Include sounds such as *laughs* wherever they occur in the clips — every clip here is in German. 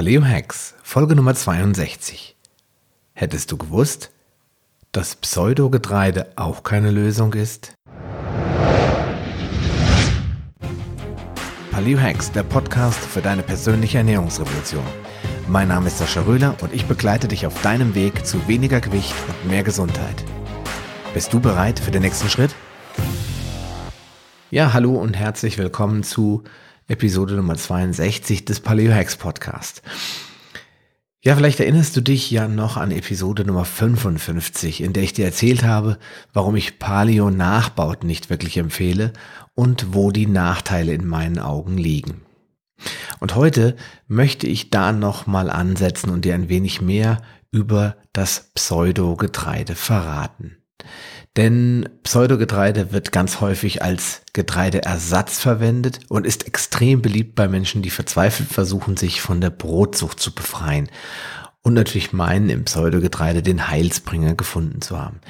Paleo Hacks, Folge Nummer 62. Hättest du gewusst, dass Pseudogetreide auch keine Lösung ist? Paleo Hacks, der Podcast für deine persönliche Ernährungsrevolution. Mein Name ist Sascha Röhler und ich begleite dich auf deinem Weg zu weniger Gewicht und mehr Gesundheit. Bist du bereit für den nächsten Schritt? Ja, hallo und herzlich willkommen zu Episode Nummer 62 des Paleo Hacks Podcast. Ja, vielleicht erinnerst du dich ja noch an Episode Nummer 55, in der ich dir erzählt habe, warum ich Paleo Nachbauten nicht wirklich empfehle und wo die Nachteile in meinen Augen liegen. Und heute möchte ich da nochmal ansetzen und dir ein wenig mehr über das Pseudogetreide verraten. Denn Pseudogetreide wird ganz häufig als Getreideersatz verwendet und ist extrem beliebt bei Menschen, die verzweifelt versuchen, sich von der Brotsucht zu befreien. Und natürlich meinen im Pseudogetreide den Heilsbringer gefunden zu haben.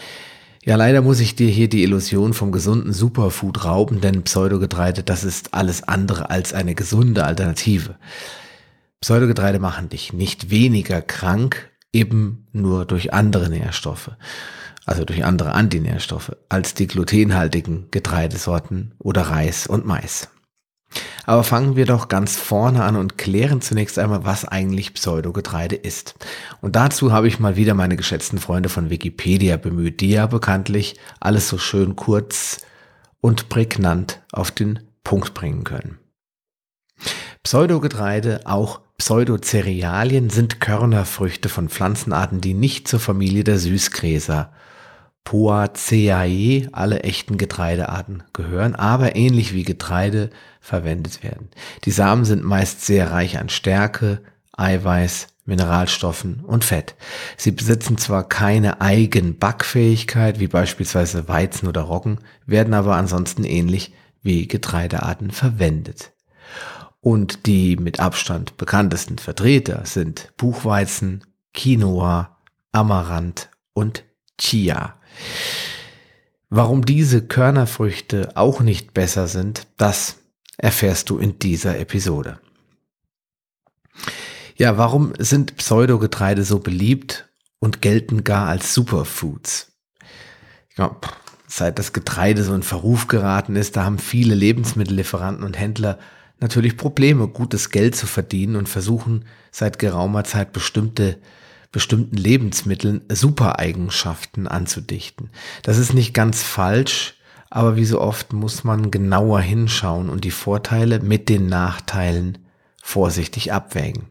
Ja, leider muss ich dir hier die Illusion vom gesunden Superfood rauben, denn Pseudogetreide, das ist alles andere als eine gesunde Alternative. Pseudogetreide machen dich nicht weniger krank, eben nur durch andere Nährstoffe also durch andere Antinährstoffe, als die glutenhaltigen Getreidesorten oder Reis und Mais. Aber fangen wir doch ganz vorne an und klären zunächst einmal, was eigentlich Pseudogetreide ist. Und dazu habe ich mal wieder meine geschätzten Freunde von Wikipedia bemüht, die ja bekanntlich alles so schön kurz und prägnant auf den Punkt bringen können. Pseudogetreide, auch Pseudocerealien, sind Körnerfrüchte von Pflanzenarten, die nicht zur Familie der Süßgräser Poaceae, alle echten Getreidearten gehören, aber ähnlich wie Getreide verwendet werden. Die Samen sind meist sehr reich an Stärke, Eiweiß, Mineralstoffen und Fett. Sie besitzen zwar keine Eigenbackfähigkeit, wie beispielsweise Weizen oder Roggen, werden aber ansonsten ähnlich wie Getreidearten verwendet. Und die mit Abstand bekanntesten Vertreter sind Buchweizen, Quinoa, Amaranth und Chia. Warum diese Körnerfrüchte auch nicht besser sind, das erfährst du in dieser Episode. Ja, warum sind Pseudogetreide so beliebt und gelten gar als Superfoods? Ja, seit das Getreide so in Verruf geraten ist, da haben viele Lebensmittellieferanten und Händler natürlich Probleme, gutes Geld zu verdienen und versuchen seit geraumer Zeit bestimmte bestimmten Lebensmitteln Supereigenschaften anzudichten. Das ist nicht ganz falsch, aber wie so oft muss man genauer hinschauen und die Vorteile mit den Nachteilen vorsichtig abwägen.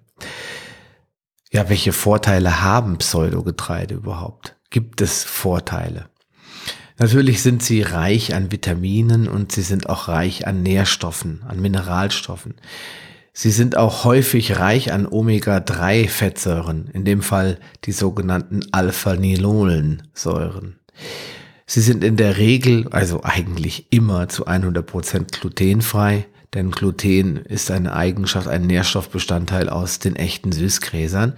Ja, welche Vorteile haben Pseudogetreide überhaupt? Gibt es Vorteile? Natürlich sind sie reich an Vitaminen und sie sind auch reich an Nährstoffen, an Mineralstoffen. Sie sind auch häufig reich an Omega-3-Fettsäuren, in dem Fall die sogenannten Alpha-Nilolensäuren. Sie sind in der Regel, also eigentlich immer zu 100 Prozent glutenfrei, denn Gluten ist eine Eigenschaft, ein Nährstoffbestandteil aus den echten Süßgräsern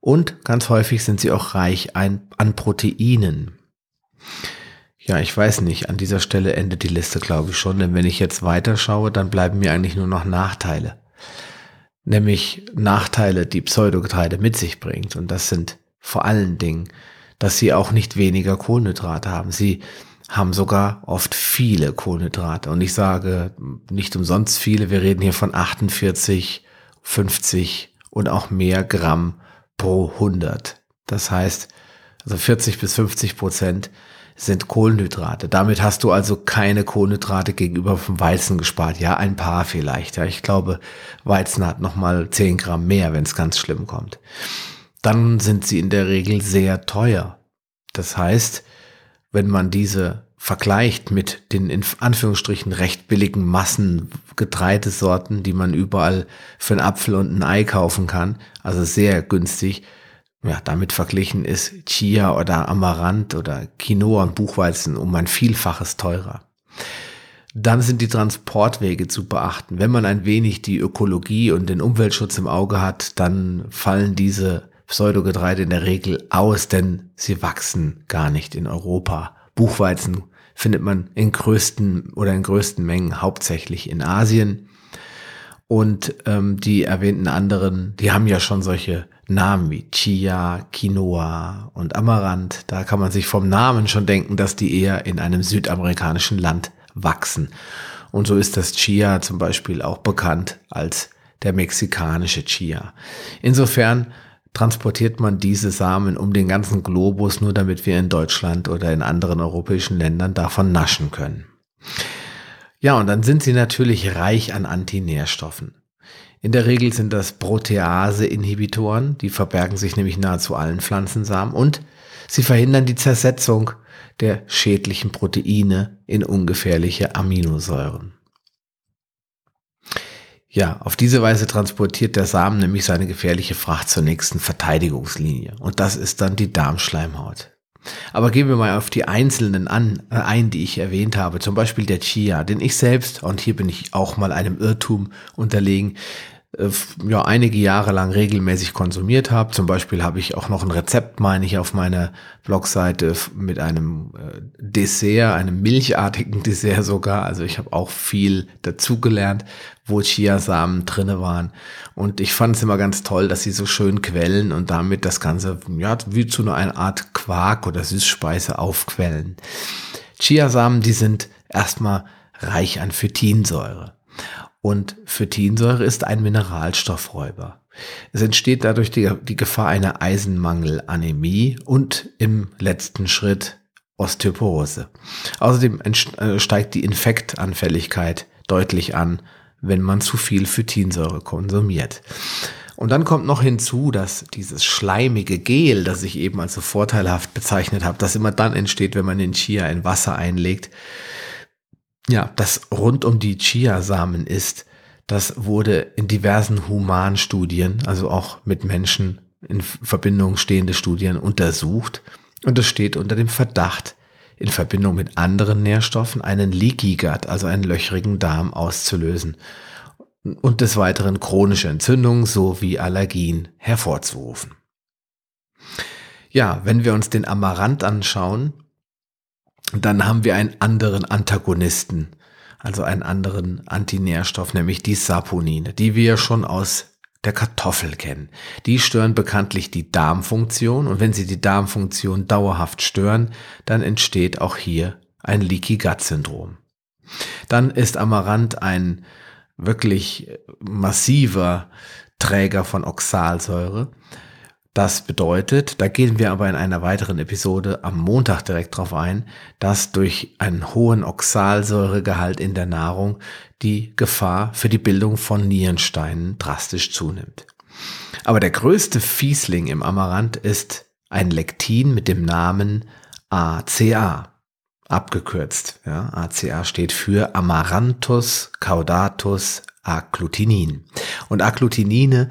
und ganz häufig sind sie auch reich an, Proteinen. Ja, ich weiß nicht, an dieser Stelle endet die Liste, glaube ich schon, denn wenn ich jetzt weiterschaue, dann bleiben mir eigentlich nur noch Nachteile nämlich Nachteile, die Pseudogetreide mit sich bringt. Und das sind vor allen Dingen, dass sie auch nicht weniger Kohlenhydrate haben. Sie haben sogar oft viele Kohlenhydrate. Und ich sage nicht umsonst viele, wir reden hier von 48, 50 und auch mehr Gramm pro 100. Das heißt, also 40 bis 50 Prozent sind Kohlenhydrate. Damit hast du also keine Kohlenhydrate gegenüber vom Weizen gespart. Ja, ein paar vielleicht. Ja, ich glaube, Weizen hat nochmal 10 Gramm mehr, wenn es ganz schlimm kommt. Dann sind sie in der Regel sehr teuer. Das heißt, wenn man diese vergleicht mit den in Anführungsstrichen recht billigen Massengetreidesorten, die man überall für einen Apfel und ein Ei kaufen kann, also sehr günstig, ja, damit verglichen ist Chia oder Amaranth oder Quinoa und Buchweizen um ein Vielfaches teurer. Dann sind die Transportwege zu beachten. Wenn man ein wenig die Ökologie und den Umweltschutz im Auge hat, dann fallen diese Pseudogetreide in der Regel aus, denn sie wachsen gar nicht in Europa. Buchweizen findet man in größten oder in größten Mengen hauptsächlich in Asien. Und ähm, die erwähnten anderen, die haben ja schon solche Namen wie Chia, Quinoa und Amaranth. Da kann man sich vom Namen schon denken, dass die eher in einem südamerikanischen Land wachsen. Und so ist das Chia zum Beispiel auch bekannt als der mexikanische Chia. Insofern transportiert man diese Samen um den ganzen Globus, nur damit wir in Deutschland oder in anderen europäischen Ländern davon naschen können. Ja, und dann sind sie natürlich reich an Antinährstoffen. In der Regel sind das Protease-Inhibitoren, die verbergen sich nämlich nahezu allen Pflanzensamen und sie verhindern die Zersetzung der schädlichen Proteine in ungefährliche Aminosäuren. Ja, auf diese Weise transportiert der Samen nämlich seine gefährliche Fracht zur nächsten Verteidigungslinie. Und das ist dann die Darmschleimhaut. Aber gehen wir mal auf die einzelnen an, äh, ein, die ich erwähnt habe. Zum Beispiel der Chia, den ich selbst, und hier bin ich auch mal einem Irrtum unterlegen, ja, einige Jahre lang regelmäßig konsumiert habe. Zum Beispiel habe ich auch noch ein Rezept, meine ich, auf meiner Blogseite mit einem äh, Dessert, einem milchartigen *laughs* Dessert sogar. Also ich habe auch viel dazugelernt, wo Chiasamen drinne waren. Und ich fand es immer ganz toll, dass sie so schön quellen und damit das Ganze ja, wie zu einer Art Quark oder Süßspeise aufquellen. Chiasamen, die sind erstmal reich an Phytinsäure. Und Phytinsäure ist ein Mineralstoffräuber. Es entsteht dadurch die, die Gefahr einer Eisenmangelanämie und im letzten Schritt Osteoporose. Außerdem äh, steigt die Infektanfälligkeit deutlich an, wenn man zu viel Phytinsäure konsumiert. Und dann kommt noch hinzu, dass dieses schleimige Gel, das ich eben als so vorteilhaft bezeichnet habe, das immer dann entsteht, wenn man den Chia in Wasser einlegt, ja, das rund um die Chiasamen ist, das wurde in diversen Humanstudien, also auch mit Menschen in Verbindung stehende Studien untersucht und es steht unter dem Verdacht, in Verbindung mit anderen Nährstoffen einen Leaky Gut, also einen löchrigen Darm auszulösen und des Weiteren chronische Entzündungen sowie Allergien hervorzurufen. Ja, wenn wir uns den Amaranth anschauen, dann haben wir einen anderen Antagonisten, also einen anderen Antinährstoff, nämlich die Saponine, die wir schon aus der Kartoffel kennen. Die stören bekanntlich die Darmfunktion und wenn sie die Darmfunktion dauerhaft stören, dann entsteht auch hier ein Leaky Gut Syndrom. Dann ist Amaranth ein wirklich massiver Träger von Oxalsäure das bedeutet, da gehen wir aber in einer weiteren Episode am Montag direkt drauf ein, dass durch einen hohen Oxalsäuregehalt in der Nahrung die Gefahr für die Bildung von Nierensteinen drastisch zunimmt. Aber der größte Fiesling im Amaranth ist ein Lektin mit dem Namen ACA, abgekürzt. Ja, ACA steht für Amaranthus caudatus Agglutinin. Und Agglutinine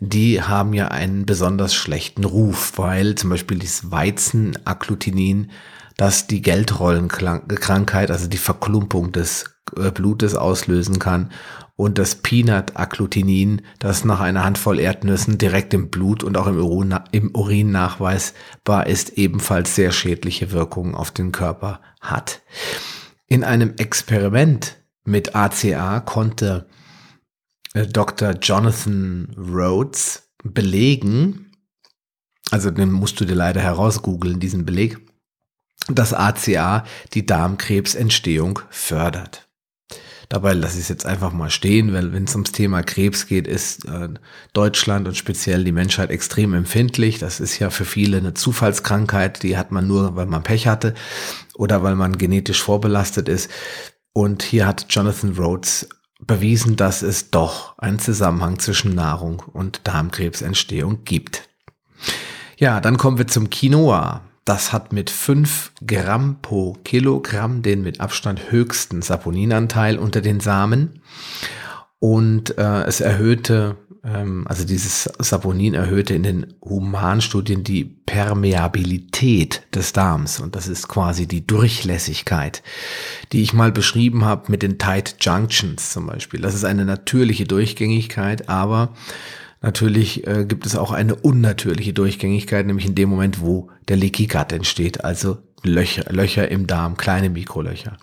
die haben ja einen besonders schlechten Ruf, weil zum Beispiel das Weizen-Agglutinin, das die Geldrollenkrankheit, also die Verklumpung des äh, Blutes auslösen kann und das Peanut-Agglutinin, das nach einer Handvoll Erdnüssen direkt im Blut und auch im Urin, im Urin nachweisbar ist, ebenfalls sehr schädliche Wirkungen auf den Körper hat. In einem Experiment mit ACA konnte Dr. Jonathan Rhodes belegen, also den musst du dir leider herausgoogeln, diesen Beleg, dass ACA die Darmkrebsentstehung fördert. Dabei lasse ich es jetzt einfach mal stehen, weil wenn es ums Thema Krebs geht, ist äh, Deutschland und speziell die Menschheit extrem empfindlich. Das ist ja für viele eine Zufallskrankheit, die hat man nur, weil man Pech hatte oder weil man genetisch vorbelastet ist. Und hier hat Jonathan Rhodes bewiesen, dass es doch einen Zusammenhang zwischen Nahrung und Darmkrebsentstehung gibt. Ja, dann kommen wir zum Quinoa. Das hat mit 5 Gramm pro Kilogramm den mit Abstand höchsten Saponinanteil unter den Samen und äh, es erhöhte also dieses Saponin erhöhte in den Humanstudien die Permeabilität des Darms und das ist quasi die Durchlässigkeit, die ich mal beschrieben habe mit den Tight Junctions zum Beispiel. Das ist eine natürliche Durchgängigkeit, aber natürlich äh, gibt es auch eine unnatürliche Durchgängigkeit, nämlich in dem Moment, wo der Leaky Gut entsteht, also Löcher, Löcher im Darm, kleine Mikrolöcher.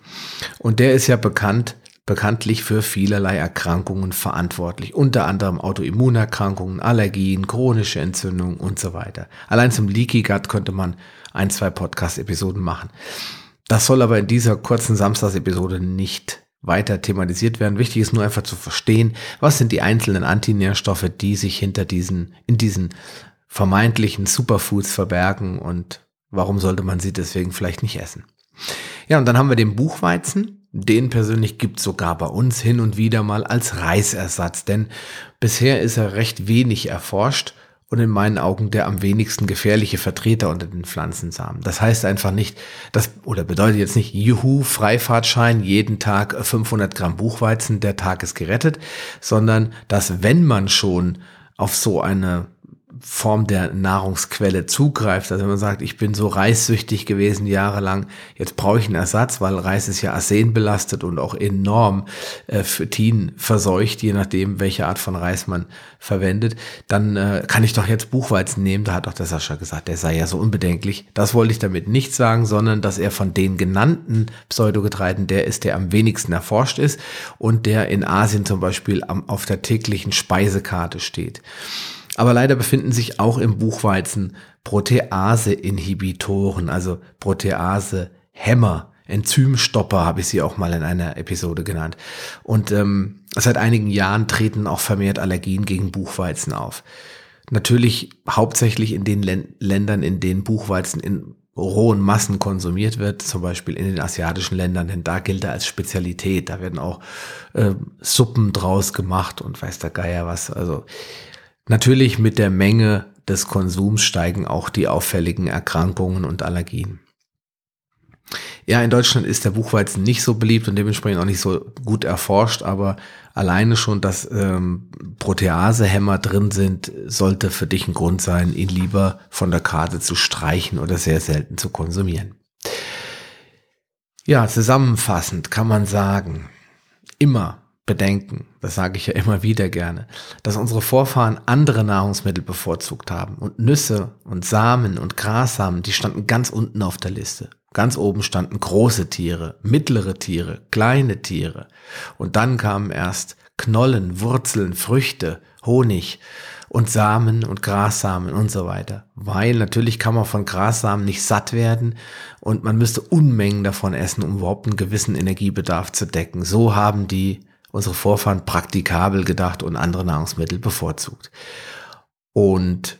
Und der ist ja bekannt bekanntlich für vielerlei Erkrankungen verantwortlich, unter anderem Autoimmunerkrankungen, Allergien, chronische Entzündungen und so weiter. Allein zum Leaky Gut könnte man ein, zwei Podcast-Episoden machen. Das soll aber in dieser kurzen Samstagsepisode nicht weiter thematisiert werden. Wichtig ist nur einfach zu verstehen, was sind die einzelnen Antinährstoffe, die sich hinter diesen, in diesen vermeintlichen Superfoods verbergen und warum sollte man sie deswegen vielleicht nicht essen. Ja, und dann haben wir den Buchweizen. Den persönlich gibt sogar bei uns hin und wieder mal als Reisersatz, denn bisher ist er recht wenig erforscht und in meinen Augen der am wenigsten gefährliche Vertreter unter den Pflanzensamen. Das heißt einfach nicht, das oder bedeutet jetzt nicht, juhu, Freifahrtschein, jeden Tag 500 Gramm Buchweizen, der Tag ist gerettet, sondern dass wenn man schon auf so eine Form der Nahrungsquelle zugreift. Also wenn man sagt, ich bin so reissüchtig gewesen jahrelang, jetzt brauche ich einen Ersatz, weil Reis ist ja Arsen belastet und auch enorm äh, Phytin verseucht, je nachdem, welche Art von Reis man verwendet, dann äh, kann ich doch jetzt Buchweizen nehmen. Da hat auch der Sascha gesagt, der sei ja so unbedenklich. Das wollte ich damit nicht sagen, sondern dass er von den genannten Pseudogetreiden der ist, der am wenigsten erforscht ist und der in Asien zum Beispiel am, auf der täglichen Speisekarte steht. Aber leider befinden sich auch im Buchweizen Protease-Inhibitoren, also Protease-Hämmer. Enzymstopper habe ich sie auch mal in einer Episode genannt. Und ähm, seit einigen Jahren treten auch vermehrt Allergien gegen Buchweizen auf. Natürlich hauptsächlich in den Ländern, in denen Buchweizen in rohen Massen konsumiert wird, zum Beispiel in den asiatischen Ländern, denn da gilt er als Spezialität. Da werden auch äh, Suppen draus gemacht und weiß der Geier was. Also Natürlich mit der Menge des Konsums steigen auch die auffälligen Erkrankungen und Allergien. Ja, in Deutschland ist der Buchweizen nicht so beliebt und dementsprechend auch nicht so gut erforscht, aber alleine schon, dass ähm, Proteasehämmer drin sind, sollte für dich ein Grund sein, ihn lieber von der Karte zu streichen oder sehr selten zu konsumieren. Ja, zusammenfassend kann man sagen, immer bedenken, das sage ich ja immer wieder gerne, dass unsere Vorfahren andere Nahrungsmittel bevorzugt haben und Nüsse und Samen und Grassamen, die standen ganz unten auf der Liste. Ganz oben standen große Tiere, mittlere Tiere, kleine Tiere und dann kamen erst Knollen, Wurzeln, Früchte, Honig und Samen und Grassamen und so weiter. Weil natürlich kann man von Grassamen nicht satt werden und man müsste Unmengen davon essen, um überhaupt einen gewissen Energiebedarf zu decken. So haben die unsere Vorfahren praktikabel gedacht und andere Nahrungsmittel bevorzugt. Und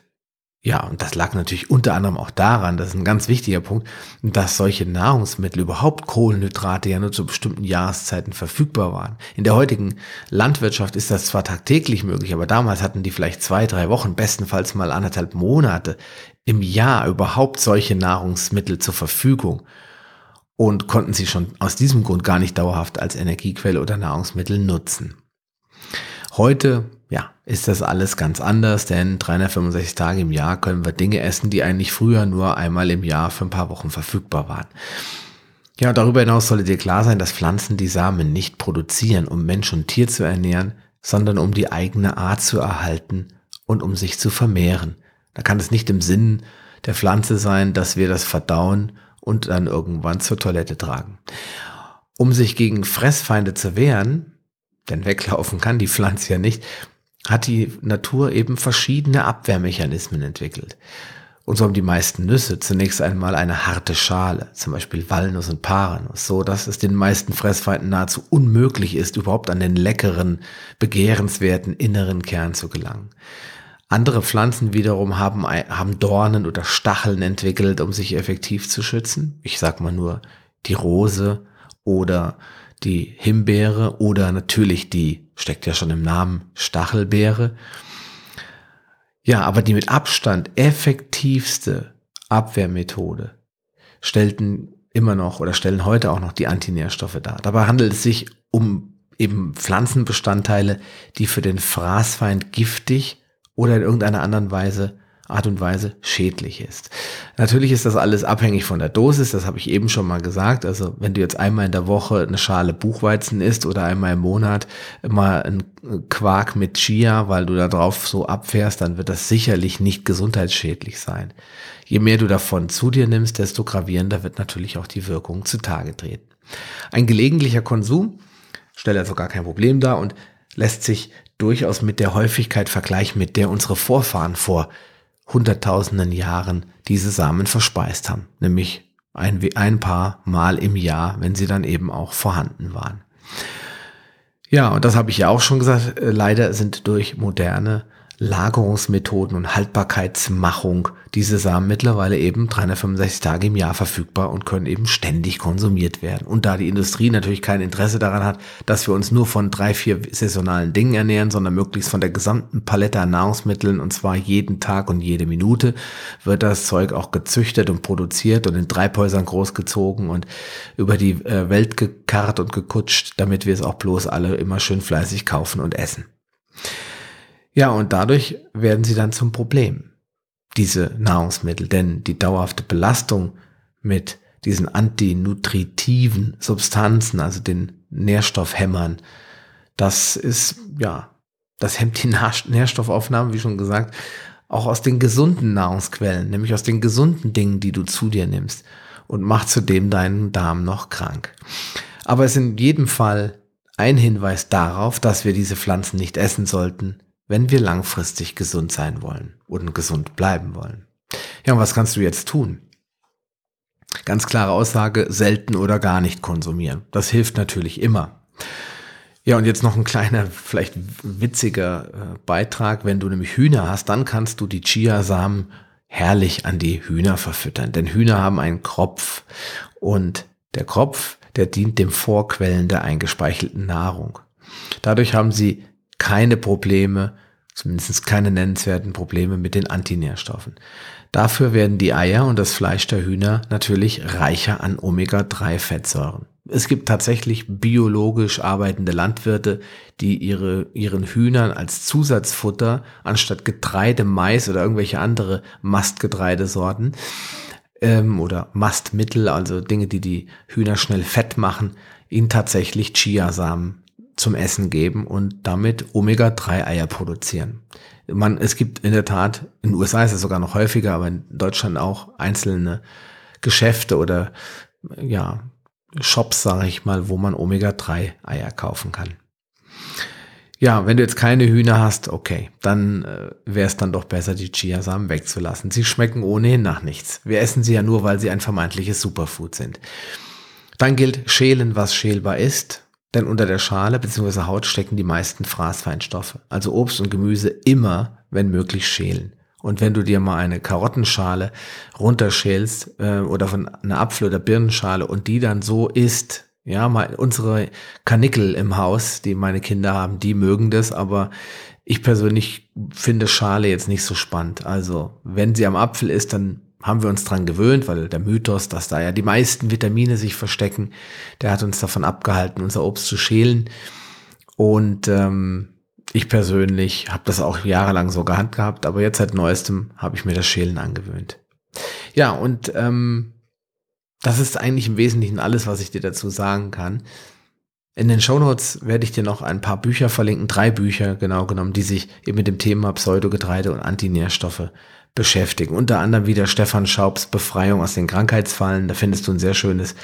ja, und das lag natürlich unter anderem auch daran, das ist ein ganz wichtiger Punkt, dass solche Nahrungsmittel, überhaupt Kohlenhydrate ja nur zu bestimmten Jahreszeiten verfügbar waren. In der heutigen Landwirtschaft ist das zwar tagtäglich möglich, aber damals hatten die vielleicht zwei, drei Wochen, bestenfalls mal anderthalb Monate im Jahr überhaupt solche Nahrungsmittel zur Verfügung und konnten sie schon aus diesem Grund gar nicht dauerhaft als Energiequelle oder Nahrungsmittel nutzen. Heute, ja, ist das alles ganz anders, denn 365 Tage im Jahr können wir Dinge essen, die eigentlich früher nur einmal im Jahr für ein paar Wochen verfügbar waren. Ja, darüber hinaus sollte dir klar sein, dass Pflanzen die Samen nicht produzieren, um Mensch und Tier zu ernähren, sondern um die eigene Art zu erhalten und um sich zu vermehren. Da kann es nicht im Sinn der Pflanze sein, dass wir das verdauen und dann irgendwann zur Toilette tragen. Um sich gegen Fressfeinde zu wehren, denn weglaufen kann die Pflanze ja nicht, hat die Natur eben verschiedene Abwehrmechanismen entwickelt. Und so haben die meisten Nüsse zunächst einmal eine harte Schale, zum Beispiel Walnuss und Paarnuss, so dass es den meisten Fressfeinden nahezu unmöglich ist, überhaupt an den leckeren, begehrenswerten inneren Kern zu gelangen. Andere Pflanzen wiederum haben, haben Dornen oder Stacheln entwickelt, um sich effektiv zu schützen. Ich sag mal nur die Rose oder die Himbeere oder natürlich die, steckt ja schon im Namen, Stachelbeere. Ja, aber die mit Abstand effektivste Abwehrmethode stellten immer noch oder stellen heute auch noch die Antinährstoffe dar. Dabei handelt es sich um eben Pflanzenbestandteile, die für den Fraßfeind giftig oder in irgendeiner anderen Weise, Art und Weise schädlich ist. Natürlich ist das alles abhängig von der Dosis, das habe ich eben schon mal gesagt. Also wenn du jetzt einmal in der Woche eine Schale Buchweizen isst oder einmal im Monat mal ein Quark mit Chia, weil du da drauf so abfährst, dann wird das sicherlich nicht gesundheitsschädlich sein. Je mehr du davon zu dir nimmst, desto gravierender wird natürlich auch die Wirkung zutage treten. Ein gelegentlicher Konsum stellt also gar kein Problem dar und lässt sich durchaus mit der Häufigkeit vergleichen, mit der unsere Vorfahren vor hunderttausenden Jahren diese Samen verspeist haben, nämlich ein, ein paar Mal im Jahr, wenn sie dann eben auch vorhanden waren. Ja, und das habe ich ja auch schon gesagt, äh, leider sind durch moderne Lagerungsmethoden und Haltbarkeitsmachung diese Samen mittlerweile eben 365 Tage im Jahr verfügbar und können eben ständig konsumiert werden. Und da die Industrie natürlich kein Interesse daran hat, dass wir uns nur von drei, vier saisonalen Dingen ernähren, sondern möglichst von der gesamten Palette an Nahrungsmitteln und zwar jeden Tag und jede Minute, wird das Zeug auch gezüchtet und produziert und in Treibhäusern großgezogen und über die äh, Welt gekarrt und gekutscht, damit wir es auch bloß alle immer schön fleißig kaufen und essen. Ja, und dadurch werden sie dann zum Problem, diese Nahrungsmittel, denn die dauerhafte Belastung mit diesen antinutritiven Substanzen, also den Nährstoffhämmern, das ist, ja, das hemmt die Nährstoffaufnahme, wie schon gesagt, auch aus den gesunden Nahrungsquellen, nämlich aus den gesunden Dingen, die du zu dir nimmst und macht zudem deinen Darm noch krank. Aber es ist in jedem Fall ein Hinweis darauf, dass wir diese Pflanzen nicht essen sollten, wenn wir langfristig gesund sein wollen und gesund bleiben wollen. Ja, und was kannst du jetzt tun? Ganz klare Aussage, selten oder gar nicht konsumieren. Das hilft natürlich immer. Ja, und jetzt noch ein kleiner, vielleicht witziger äh, Beitrag. Wenn du nämlich Hühner hast, dann kannst du die Chiasamen herrlich an die Hühner verfüttern. Denn Hühner haben einen Kropf und der Kropf, der dient dem Vorquellen der eingespeichelten Nahrung. Dadurch haben sie keine Probleme, zumindest keine nennenswerten Probleme mit den Antinährstoffen. Dafür werden die Eier und das Fleisch der Hühner natürlich reicher an Omega-3-Fettsäuren. Es gibt tatsächlich biologisch arbeitende Landwirte, die ihre, ihren Hühnern als Zusatzfutter anstatt Getreide, Mais oder irgendwelche andere Mastgetreidesorten ähm, oder Mastmittel, also Dinge, die die Hühner schnell fett machen, ihnen tatsächlich Chiasamen zum Essen geben und damit Omega-3-Eier produzieren. Man, es gibt in der Tat, in den USA ist es sogar noch häufiger, aber in Deutschland auch einzelne Geschäfte oder ja, Shops, sage ich mal, wo man Omega-3-Eier kaufen kann. Ja, wenn du jetzt keine Hühner hast, okay, dann äh, wäre es dann doch besser, die Chiasamen wegzulassen. Sie schmecken ohnehin nach nichts. Wir essen sie ja nur, weil sie ein vermeintliches Superfood sind. Dann gilt schälen, was schälbar ist denn unter der Schale bzw. Haut stecken die meisten Fraßfeinstoffe. Also Obst und Gemüse immer, wenn möglich, schälen. Und wenn du dir mal eine Karottenschale runterschälst äh, oder von einer Apfel- oder Birnenschale und die dann so isst, ja, mal unsere Kanickel im Haus, die meine Kinder haben, die mögen das, aber ich persönlich finde Schale jetzt nicht so spannend. Also wenn sie am Apfel ist, dann haben wir uns dran gewöhnt, weil der Mythos, dass da ja die meisten Vitamine sich verstecken, der hat uns davon abgehalten, unser Obst zu schälen. Und ähm, ich persönlich habe das auch jahrelang so gehandhabt, aber jetzt seit neuestem habe ich mir das Schälen angewöhnt. Ja, und ähm, das ist eigentlich im Wesentlichen alles, was ich dir dazu sagen kann. In den Shownotes werde ich dir noch ein paar Bücher verlinken, drei Bücher genau genommen, die sich eben mit dem Thema Pseudogetreide und Antinährstoffe beschäftigen. Unter anderem wieder Stefan Schaubs Befreiung aus den Krankheitsfallen. Da findest du ein sehr schönes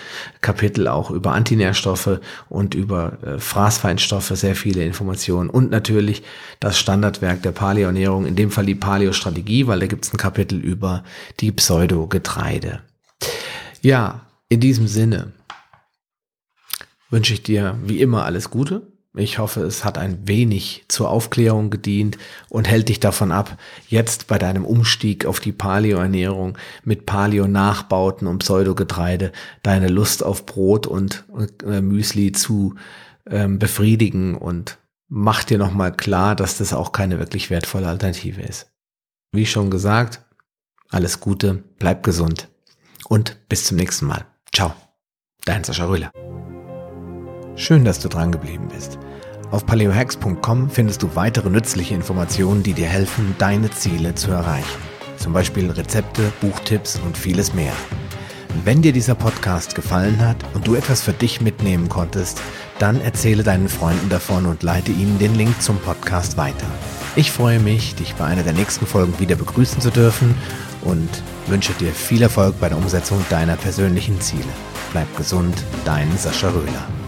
Kapitel auch über Antinährstoffe und über äh, Fraßfeinstoffe, sehr viele Informationen. Und natürlich das Standardwerk der Paleoernährung, in dem Fall die Paleostrategie, weil da gibt es ein Kapitel über die Pseudogetreide. Ja, in diesem Sinne wünsche ich dir wie immer alles Gute ich hoffe, es hat ein wenig zur Aufklärung gedient und hält dich davon ab, jetzt bei deinem Umstieg auf die Paleo-Ernährung mit Paleo-Nachbauten und Pseudogetreide deine Lust auf Brot und äh, Müsli zu ähm, befriedigen und mach dir nochmal klar, dass das auch keine wirklich wertvolle Alternative ist. Wie schon gesagt, alles Gute, bleib gesund und bis zum nächsten Mal. Ciao, dein Sascha Rühler. Schön, dass du dran geblieben bist. Auf paleohacks.com findest du weitere nützliche Informationen, die dir helfen, deine Ziele zu erreichen. Zum Beispiel Rezepte, Buchtipps und vieles mehr. Wenn dir dieser Podcast gefallen hat und du etwas für dich mitnehmen konntest, dann erzähle deinen Freunden davon und leite ihnen den Link zum Podcast weiter. Ich freue mich, dich bei einer der nächsten Folgen wieder begrüßen zu dürfen und wünsche dir viel Erfolg bei der Umsetzung deiner persönlichen Ziele. Bleib gesund, dein Sascha Röhler.